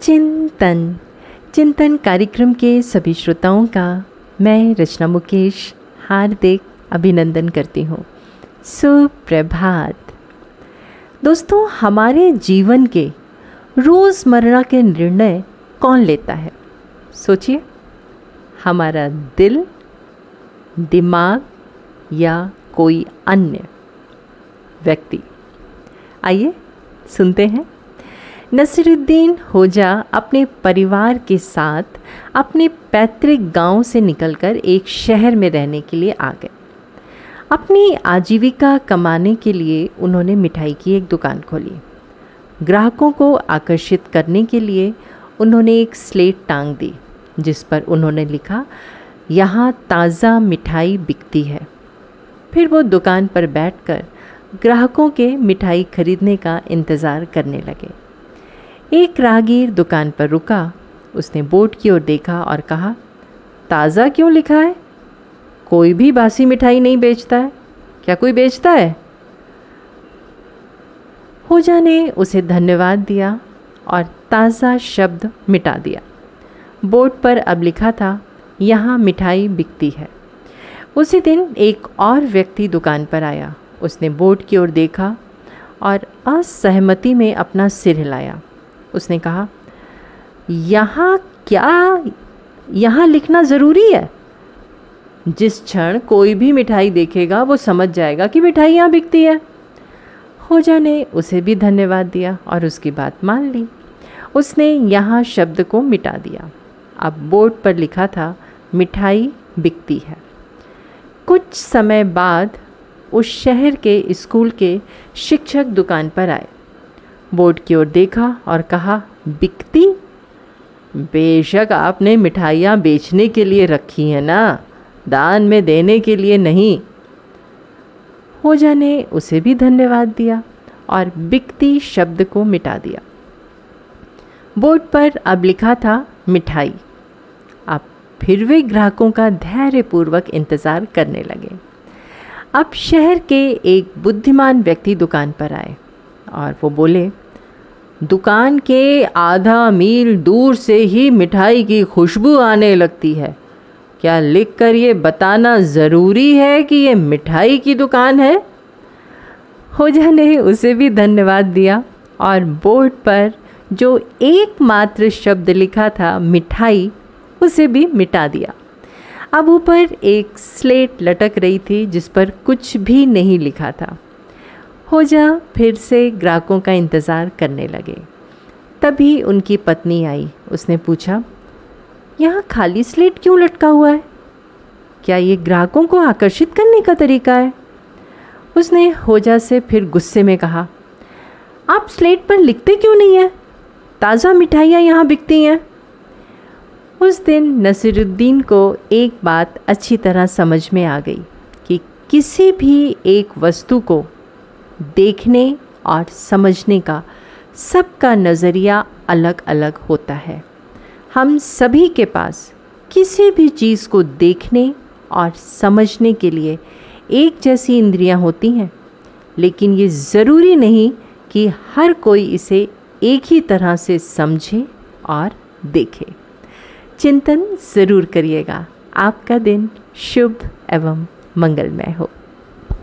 चिंतन। चिंतन कार्यक्रम के सभी श्रोताओं का मैं रचना मुकेश हार्दिक अभिनंदन करती हूँ। सुप्रभात। दोस्तों, हमारे जीवन के रोज़मर्रा के निर्णय कौन लेता है? सोचिए। हमारा दिल, दिमाग या कोई अन्य व्यक्ति। आइए, सुनते हैं। नसीरुद्दीन होजा अपने परिवार के साथ अपने पैतृक गाँव से निकलकर एक शहर में रहने के लिए आ गए। अपनी आजीविका कमाने के लिए उन्होंने मिठाई की एक दुकान खोली। ग्राहकों को आकर्षित करने के लिए उन्होंने एक स्लेट टांग दी, जिस पर उन्होंने लिखा, यहाँ ताज़ा मिठाई बिकती है। फिर वो दुकान पर बैठकर ग्राहकों के मिठाई खरीदने का इंतज़ार करने लगे। एक राहगीर दुकान पर रुका। उसने बोर्ड की ओर देखा और कहा, ताज़ा क्यों लिखा है? कोई भी बासी मिठाई नहीं बेचता है। क्या कोई बेचता है? होजा ने उसे धन्यवाद दिया और ताज़ा शब्द मिटा दिया। बोर्ड पर अब लिखा था, यहाँ मिठाई बिकती है। उसी दिन एक और व्यक्ति दुकान पर आया। उसने बोर्ड की ओर देखा और असहमति में अपना सिर हिलाया। उसने कहा, यहाँ क्या, यहाँ लिखना ज़रूरी है? जिस क्षण कोई भी मिठाई देखेगा, वो समझ जाएगा कि मिठाई यहाँ बिकती है। होजा ने उसे भी धन्यवाद दिया और उसकी बात मान ली। उसने यहाँ शब्द को मिटा दिया। अब बोर्ड पर लिखा था, मिठाई बिकती है। कुछ समय बाद उस शहर के स्कूल के शिक्षक दुकान पर आए। बोर्ड की ओर देखा और कहा, बिकती? बेशक आपने मिठाइयाँ बेचने के लिए रखी हैं ना? दान में देने के लिए नहीं? होजा ने उसे भी धन्यवाद दिया और बिकती शब्द को मिटा दिया। बोर्ड पर अब लिखा था, मिठाई। अब फिर वे ग्राहकों का धैर्यपूर्वक इंतज़ार करने लगे। अब शहर के एक बुद्धिमान व्यक्ति दुकान पर आए। और वो बोले, दुकान के आधा मील दूर से ही मिठाई की खुशबू आने लगती है। क्या लिख कर ये बताना ज़रूरी है कि ये मिठाई की दुकान है? होजा ने उसे भी धन्यवाद दिया और बोर्ड पर जो एकमात्र शब्द लिखा था, मिठाई उसे भी मिटा दिया। अब ऊपर एक स्लेट लटक रही थी जिस पर कुछ भी नहीं लिखा था। हो जा, फिर से ग्राहकों का इंतज़ार करने लगे। तभी उनकी पत्नी आई। उसने पूछा, यहाँ खाली स्लेट क्यों लटका हुआ है? क्या ये ग्राहकों को आकर्षित करने का तरीका है? उसने होजा से फिर गुस्से में कहा, आप स्लेट पर लिखते क्यों नहीं हैं? ताज़ा मिठाइयाँ यहाँ बिकती हैं। उस दिन नसीरुद्दीन को एक बात अच्छी तरह समझ में आ गई कि किसी भी एक वस्तु को देखने और समझने का सबका नज़रिया अलग अलग होता है। हम सभी के पास किसी भी चीज़ को देखने और समझने के लिए एक जैसी इंद्रियाँ होती हैं, लेकिन ये ज़रूरी नहीं कि हर कोई इसे एक ही तरह से समझे और देखे। चिंतन ज़रूर करिएगा। आपका दिन शुभ एवं मंगलमय हो।